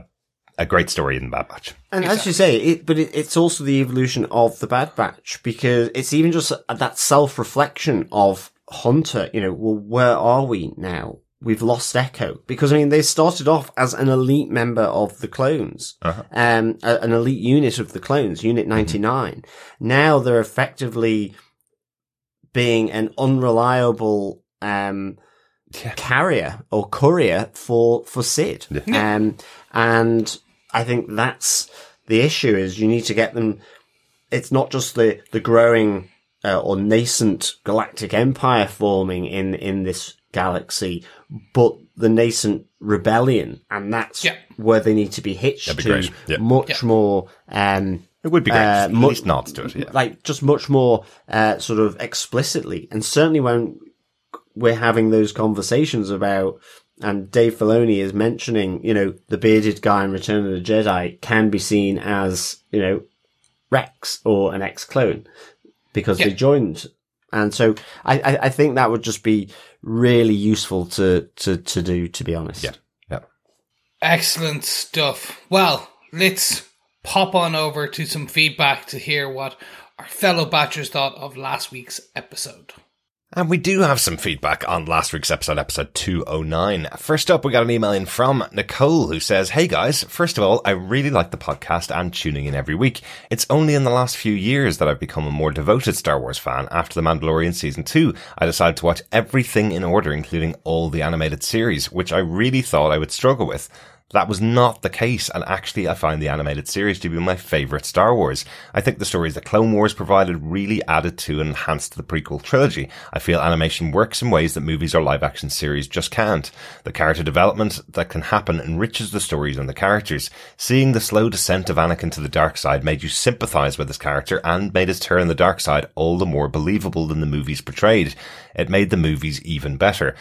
S4: a great story in Bad Batch.
S5: And as you say, it, but it, it's also the evolution of the Bad Batch because it's even just that self-reflection of Hunter. You know, well, where are we now? We've lost Echo because I mean they started off as an elite member of the clones, um, a- an elite unit of the clones, Unit Ninety Now they're effectively being an unreliable um, carrier or courier for for Cid. Um, and I think that's the issue is you need to get them. It's not just the, the growing uh, or nascent galactic empire forming in, in this galaxy, but the nascent rebellion. And that's
S1: Yeah.
S5: where they need to be hitched
S4: be
S5: to.
S4: Yeah.
S5: much
S1: Yeah.
S5: more, um,
S4: It would be great.
S5: Uh,
S4: at
S5: mu-
S4: least nods to it. Yeah.
S5: like just much more uh, sort of explicitly, and certainly when we're having those conversations about, and Dave Filoni is mentioning, you know, the bearded guy in Return of the Jedi can be seen as, you know, Rex or an ex-clone because
S1: Yeah.
S5: they joined, and so I, I, I think that would just be really useful to to to do, to be honest.
S4: Yeah. Yeah.
S1: Excellent stuff. Well, let's pop on over to some feedback to hear what our fellow batchers thought of last week's episode.
S4: And we do have some feedback on last week's episode, episode 209. First up, we got an email in from Nicole who says, Hey guys, first of all, I really like the podcast and tuning in every week. It's only in the last few years that I've become a more devoted Star Wars fan. After The Mandalorian season 2, I decided to watch everything in order, including all the animated series, which I really thought I would struggle with. That was not the case, and actually I find the animated series to be my favourite Star Wars. I think the stories that Clone Wars provided really added to and enhanced the prequel trilogy. I feel animation works in ways that movies or live action series just can't. The character development that can happen enriches the stories and the characters. Seeing the slow descent of Anakin to the dark side made you sympathise with his character and made his turn on the dark side all the more believable than the movies portrayed. It made the movies even better.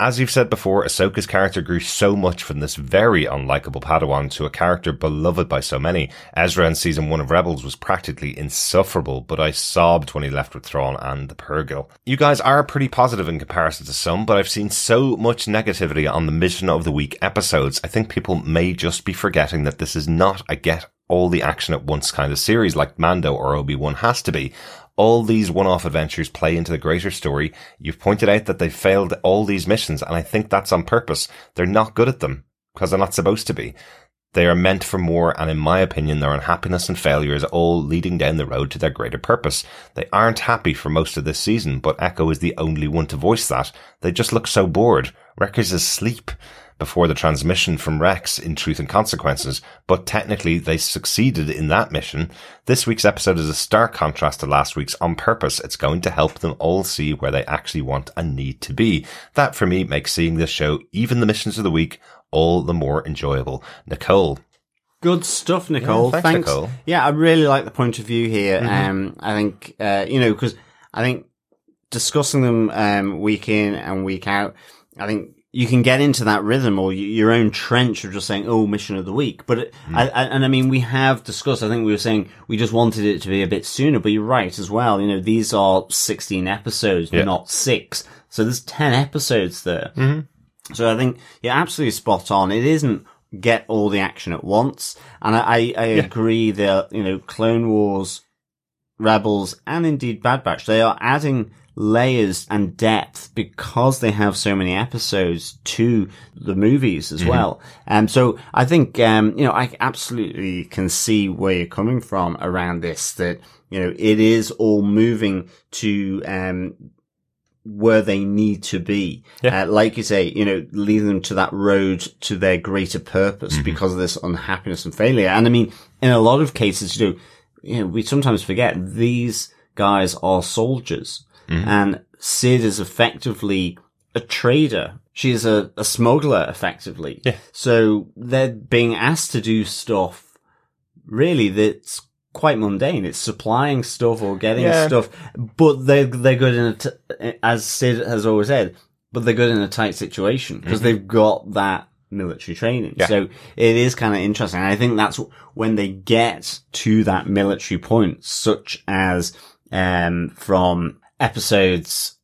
S4: As you've said before, Ahsoka's character grew so much from this very unlikable Padawan to a character beloved by so many. Ezra in season one of Rebels was practically insufferable, but I sobbed when he left with Thrawn and the Purrgil. You guys are pretty positive in comparison to some, but I've seen so much negativity on the Mission of the Week episodes. I think people may just be forgetting that this is not a get all the action at once kind of series like Mando or Obi-Wan has to be all these one-off adventures play into the greater story. You've pointed out that they've failed all these missions, and I think that's on purpose. They're not good at them because they're not supposed to be. They are meant for more, and in my opinion, their unhappiness and failure is all leading down the road to their greater purpose. They aren't happy for most of this season, but Echo is the only one to voice that. They just look so bored. Wreckers is asleep before the transmission from Rex in Truth and Consequences, but technically they succeeded in that mission. This week's episode is a stark contrast to last week's on purpose. It's going to help them all see where they actually want and need to be. That for me makes seeing this show, even the missions of the week, all the more enjoyable. Nicole.
S5: Good stuff, Nicole.
S4: Yeah, thanks, Nicole.
S5: Yeah, I really like the point of view here.
S4: Mm-hmm.
S5: Um, I think, uh, you know, because I think discussing them um, week in and week out, I think you can get into that rhythm or your own trench of just saying, "Oh, mission of the week." But it,
S4: Mm.
S5: I, I, and I mean, we have discussed. I think we were saying we just wanted it to be a bit sooner. But you're right as well. You know, these are 16 episodes,
S4: Yeah.
S5: not six. So there's 10 episodes there.
S4: Mm-hmm.
S5: So I think you're absolutely spot on. It isn't get all the action at once. And I, I, I agree that, you know, Clone Wars, Rebels, and indeed Bad Batch, they are adding layers and depth because they have so many episodes to the movies as well. Um, so I think, um, you know, I absolutely can see where you're coming from around this, that, you know, it is all moving to, um, where they need to be.
S4: Yeah.
S5: Uh, like you say, you know, leading them to that road to their greater purpose
S4: Mm-hmm.
S5: because of this unhappiness and failure. And I mean, in a lot of cases, you know, you know, we sometimes forget these guys are soldiers
S4: Mm-hmm.
S5: and Cid is effectively a trader. She's a, a smuggler effectively.
S4: Yeah.
S5: So they're being asked to do stuff really that's quite mundane. It's supplying stuff or getting
S4: Yeah.
S5: stuff, but they're, they're good in a, t- as Cid has always said, but they're good in a tight situation because they've got that military training.
S4: Mm-hmm. Yeah.
S5: So it is kind of interesting. I think that's when they get to that military point, such as, um, from episodes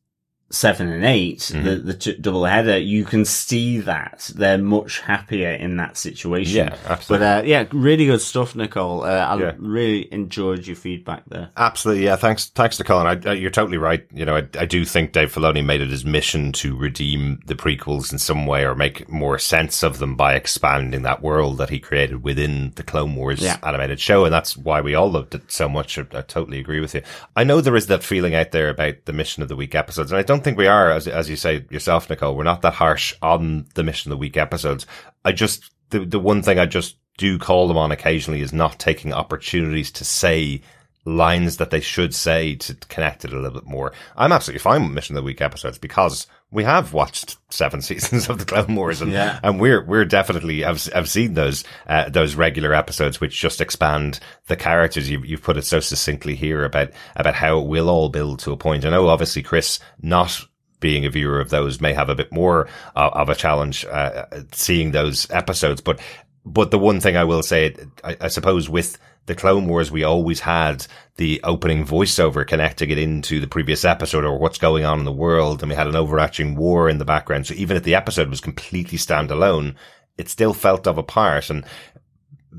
S5: seven and 8
S4: Mm-hmm.
S5: the, the t- double header, you can see that they're much happier in that situation.
S4: Yeah, absolutely.
S5: But, uh, yeah, really good stuff, Nicole. Uh, I
S4: Yeah.
S5: really enjoyed your feedback there.
S4: Absolutely, yeah. Thanks, thanks to Colin. I, I, you're totally right. You know, I, I do think Dave Filoni made it his mission to redeem the prequels in some way or make more sense of them by expanding that world that he created within the Clone Wars
S5: Yeah.
S4: animated show, and that's why we all loved it so much. I, I totally agree with you. I know there is that feeling out there about the mission of the week episodes, and I don't think we are, as as you say yourself, Nicole. We're not that harsh on the mission of the week episodes. I just the the one thing I just do call them on occasionally is not taking opportunities to say lines that they should say to connect it a little bit more. I'm absolutely fine with Mission of the Week episodes because we have watched seven seasons of the Clone Wars and,
S5: Yeah.
S4: and we're, we're definitely, I've, I've seen those, uh, those regular episodes which just expand the characters. You've, you've put it so succinctly here about, about how it will all build to a point. I know obviously Chris not being a viewer of those may have a bit more uh, of a challenge, uh, seeing those episodes, but, but the one thing I will say, I, I suppose with the Clone Wars, we always had the opening voiceover connecting it into the previous episode or what's going on in the world. And we had an overarching war in the background. So even if the episode was completely standalone, it still felt of a part. And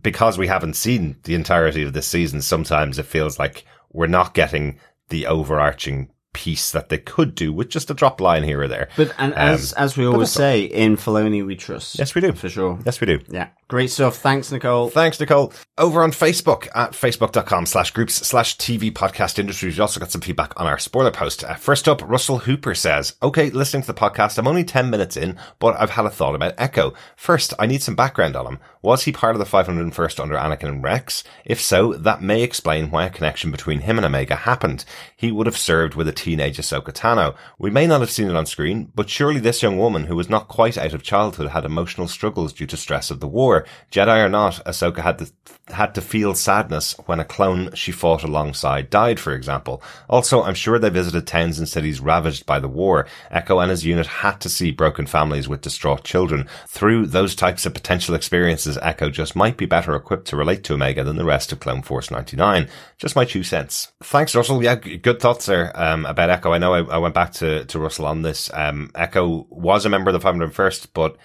S4: because we haven't seen the entirety of this season, sometimes it feels like we're not getting the overarching piece that they could do with just a drop line here or there.
S5: But and um, as as we always say, in Filoni we trust.
S4: Yes, we do.
S5: for sure.
S4: Yes, we do.
S5: Yeah, great stuff. Thanks, Nicole.
S4: Thanks, Nicole. Over on Facebook at facebook.com slash groups slash TV podcast industry. We've also got some feedback on our spoiler post. Uh, first up, Russell Hooper says, okay, listening to the podcast, I'm only 10 minutes in, but I've had a thought about Echo. First, I need some background on him. Was he part of the 501st under Anakin and Rex? If so, that may explain why a connection between him and Omega happened. He would have served with a teenage Ahsoka Tano. We may not have seen it on screen, but surely this young woman who was not quite out of childhood had emotional struggles due to stress of the war. Jedi or not, Ahsoka had to, had to feel sadness when a clone she fought alongside died, for example. Also, I'm sure they visited towns and cities ravaged by the war. Echo and his unit had to see broken families with distraught children. Through those types of potential experiences, Echo just might be better equipped to relate to Omega than the rest of Clone Force 99. Just my two cents. Thanks, Russell. Yeah, good thoughts there um, about Echo. I know I, I went back to, to Russell on this. Um, Echo was a member of the 501st, but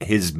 S4: his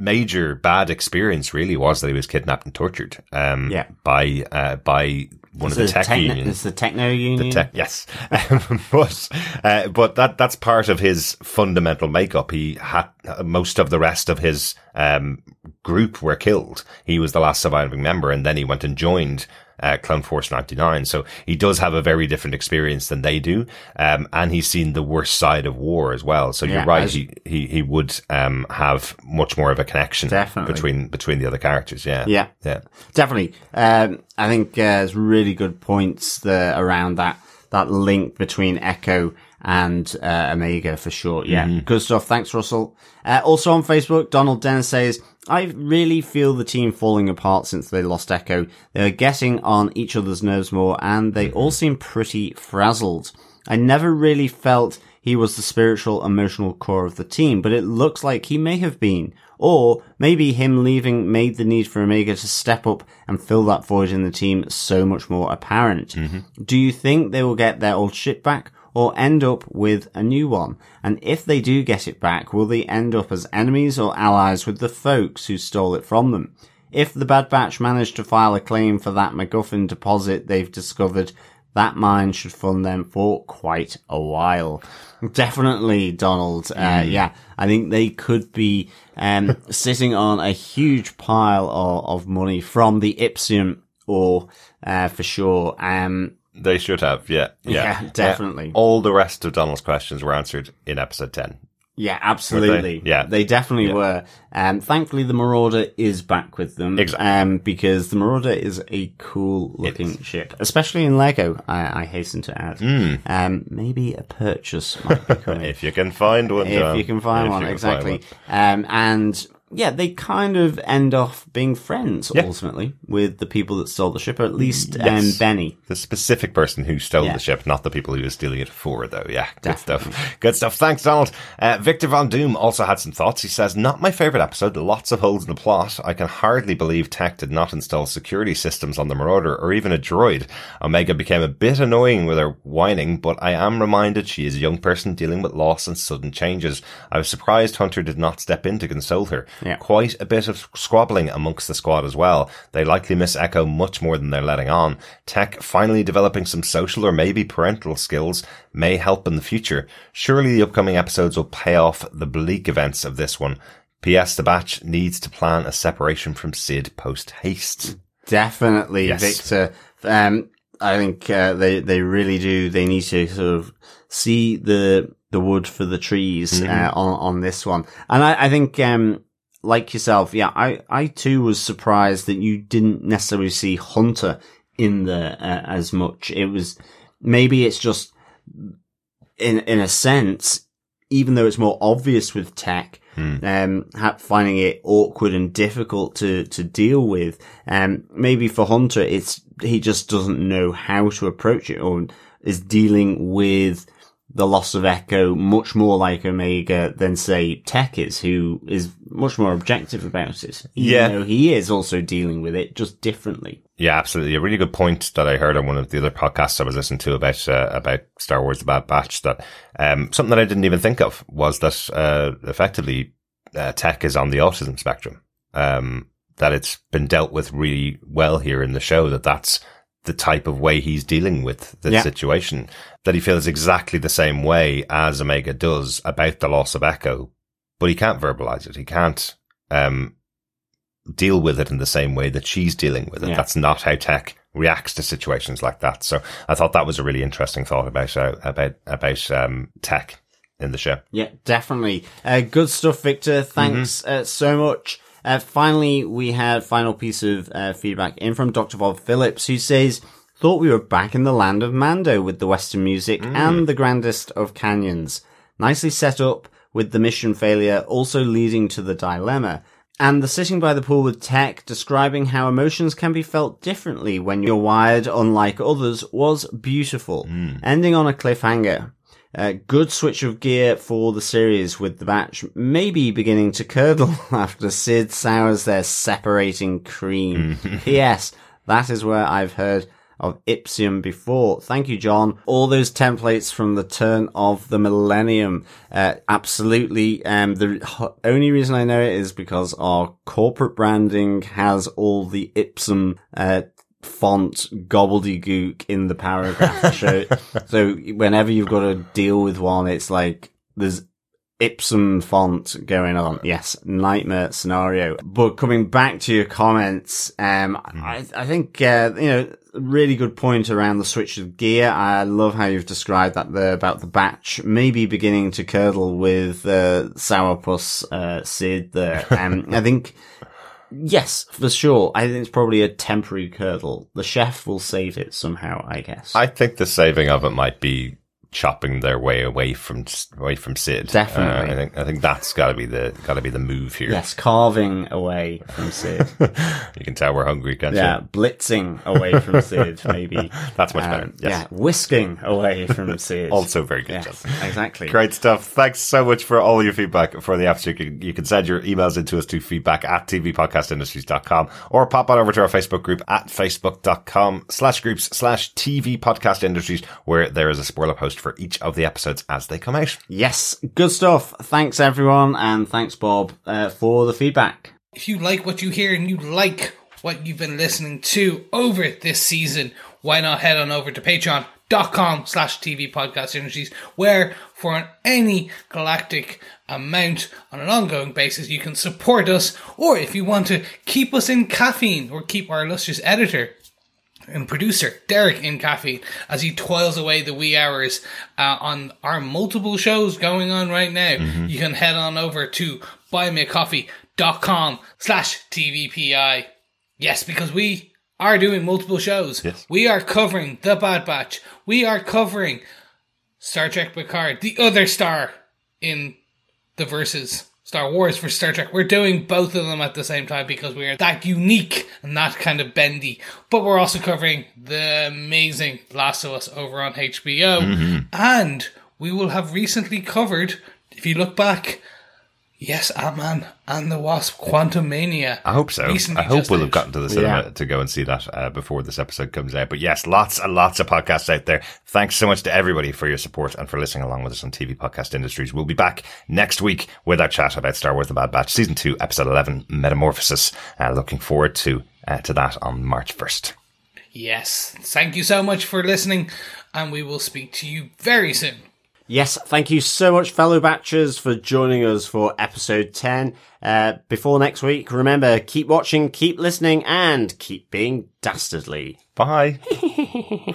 S4: major bad experience really was that he was kidnapped and tortured um,
S5: Yeah.
S4: by uh, by one of the tech
S5: techno,
S4: unions.
S5: It's the techno union.
S4: Tech, yes, but uh, but that that's part of his fundamental makeup. He had most of the rest of his um, group were killed. He was the last surviving member, and then he went and joined uh, Clone Force ninety nine. So he does have a very different experience than they do, um, and he's seen the worst side of war as well. So
S5: Yeah,
S4: you're right. He, he he would um, have much more of a connection
S5: Definitely.
S4: between between the other characters. Yeah,
S5: Yeah.
S4: yeah.
S5: Definitely. Um, I think uh, there's really good points there around that that link between Echo and uh, Omega for sure. Yeah, good stuff. Thanks, Russell. Uh, also on Facebook, Donald Dennis says, I really feel the team falling apart since they lost Echo. They're getting on each other's nerves more and they all mm-hmm. seem pretty frazzled. I never really felt he was the spiritual, emotional core of the team, but it looks like he may have been. Or maybe him leaving made the need for Omega to step up and fill that void in the team so much more apparent. Mm-hmm. Do you think they will get their old ship back? Or end up with a new one? And if they do get it back, will they end up as enemies or allies with the folks who stole it from them? If the Bad Batch manage to file a claim for that MacGuffin deposit they've discovered, that mine should fund them for quite a while. Definitely, Donald. Uh, yeah, I think they could be um, sitting on a huge pile of, of money from the Ipsium ore, uh, for sure. Um,
S4: They should have. Yeah, yeah,
S5: Yeah, definitely.
S4: Uh, all the rest of Donald's questions were answered in episode ten.
S5: yeah, absolutely.
S4: Yeah.
S5: they definitely
S4: Yeah.
S5: were. Um, thankfully, the Marauder is back with them.
S4: Exactly.
S5: Um, because the Marauder is a cool looking ship, especially in Lego. I, I hasten to add.
S4: Hmm.
S5: Um, maybe a purchase might be coming.
S4: If you can find one,
S5: if
S4: John.
S5: you can find
S4: If
S5: one, exactly.
S4: find
S5: Um, and yeah, they kind of end off being friends
S4: Yeah.
S5: ultimately with the people that stole the ship, or at least um, Benni.
S4: The specific person who stole
S5: Yeah.
S4: the ship, not the people who were stealing it for, though. Yeah, good
S5: Definitely.
S4: stuff. Good stuff. Thanks, Donald. Uh, Victor Von Doom also had some thoughts. He says, not my favorite episode. Lots of holes in the plot. I can hardly believe Tech did not install security systems on the Marauder or even a droid. Omega became a bit annoying with her whining, but I am reminded she is a young person dealing with loss and sudden changes. I was surprised Hunter did not step in to console her.
S5: Yeah.
S4: Quite a bit of squabbling amongst the squad as well. They likely miss Echo much more than they're letting on. Tech finally developing some social or maybe parental skills may help in the future. Surely the upcoming episodes will pay off the bleak events of this one. P.S. The batch needs to plan a separation from Cid post haste.
S5: Definitely,
S4: Yes.
S5: Victor. Um, I think uh, they they really do. They need to sort of see the the wood for the trees
S4: Mm-hmm.
S5: uh, on on this one, and I, I think um, like yourself, yeah, I, I too was surprised that you didn't necessarily see Hunter in there uh, as much. It was, maybe it's just, in, in a sense, even though it's more obvious with tech, um, finding it awkward and difficult to, to deal with. Um, maybe for Hunter, it's, he just doesn't know how to approach it or is dealing with the loss of Echo much more like Omega than say Tech is, who is much more objective about it. Even
S4: Yeah.
S5: though he is also dealing with it just differently.
S4: Yeah, absolutely. A really good point that I heard on one of the other podcasts I was listening to about uh, about Star Wars: The Bad Batch. That um, something that I didn't even think of was that uh, effectively uh, tech is on the autism spectrum. Um, that it's been dealt with really well here in the show. That that's the type of way he's dealing with the
S5: Yeah.
S4: situation. That he feels exactly the same way as Omega does about the loss of Echo, but he can't verbalize it. He can't. Um, deal with it in the same way that she's dealing with it.
S5: Yeah.
S4: That's not how tech reacts to situations like that. So I thought that was a really interesting thought about uh, about about um, tech in the show.
S5: Yeah, definitely. Uh, good stuff, Victor. Thanks uh, so much. Uh, finally, we had final piece of uh, feedback in from Dr. Bob Phillips, who says, thought we were back in the land of Mando with the Western music and the grandest of canyons. Nicely set up with the mission failure also leading to the dilemma. And the sitting by the pool with Tech describing how emotions can be felt differently when you're wired unlike others was beautiful. Ending on a cliffhanger. Uh, good switch of gear for the series with the batch maybe beginning to curdle after Cid sours their separating cream. P.S. That is where I've heard of Ipsium before. Thank you, John. All those templates from the turn of the millennium. Uh, absolutely. Um, the only reason I know it is because our corporate branding has all the Ipsum, uh, font gobbledygook in the paragraph. so, so whenever you've got to deal with one, it's like there's Ipsum font going on. Yes, nightmare scenario. But coming back to your comments, um, I, I think, uh, you know, really good point around the switch of gear. I love how you've described that there about the batch maybe beginning to curdle with, uh, Sourpuss, uh, Cid there. Um, I think, Yes, for sure. I think it's probably a temporary curdle. The chef will save it somehow, I guess.
S4: I think the saving of it might be chopping their way away from away from Cid.
S5: Definitely.
S4: Uh, I think I think that's got to be the got to be the move here.
S5: yes, carving away from Cid.
S4: You can tell we're hungry, can't
S5: yeah,
S4: you?
S5: Yeah, blitzing away from Cid, maybe.
S4: That's much better.
S5: Um,
S4: Yes.
S5: Yeah, whisking away from Cid.
S4: Also very good.
S5: yes, exactly.
S4: Great stuff. Thanks so much for all your feedback for the episode. You can, you can send your emails into us to feedback at tvpodcastindustries.com or pop on over to our Facebook group at facebook.com slash groups slash TV podcast industries where there is a spoiler post for each of the episodes as they come out.
S5: Yes, good stuff. Thanks everyone, and thanks Bob uh, for the feedback.
S1: If you like what you hear and you like what you've been listening to over this season, why not head on over to patreon.com slash TV podcast industries, where for any galactic amount on an ongoing basis, you can support us, or if you want to keep us in caffeine or keep our illustrious editor and producer Derek in caffeine as he toils away the wee hours uh, on our multiple shows going on right now. You can head on over to buymeacoffee.com slash TVPI. Yes, because we are doing multiple shows.
S4: Yes.
S1: We are covering The Bad Batch. We are covering Star Trek Picard, the other star in the verses. Star Wars for Star Trek. We're doing both of them at the same time because we're that unique and that kind of bendy. But we're also covering the amazing Last of Us over on HBO. Mm-hmm. And we will have recently covered, if you look back, yes, Ant-Man and the Wasp Quantumania.
S4: I hope so.
S1: Recently
S4: I hope we'll have gotten to the cinema
S5: Yeah.
S4: to go and see that uh, before this episode comes out. But yes, lots and lots of podcasts out there. Thanks so much to everybody for your support and for listening along with us on TV Podcast Industries. We'll be back next week with our chat about Star Wars: The Bad Batch, season two, episode eleven, Metamorphosis. Uh, looking forward to uh, to that on March first.
S1: Yes. Thank you so much for listening, and we will speak to you very soon.
S5: Yes, thank you so much, fellow batchers, for joining us for episode 10. Uh, before next week, remember, keep watching, keep listening, and keep being dastardly.
S4: Bye.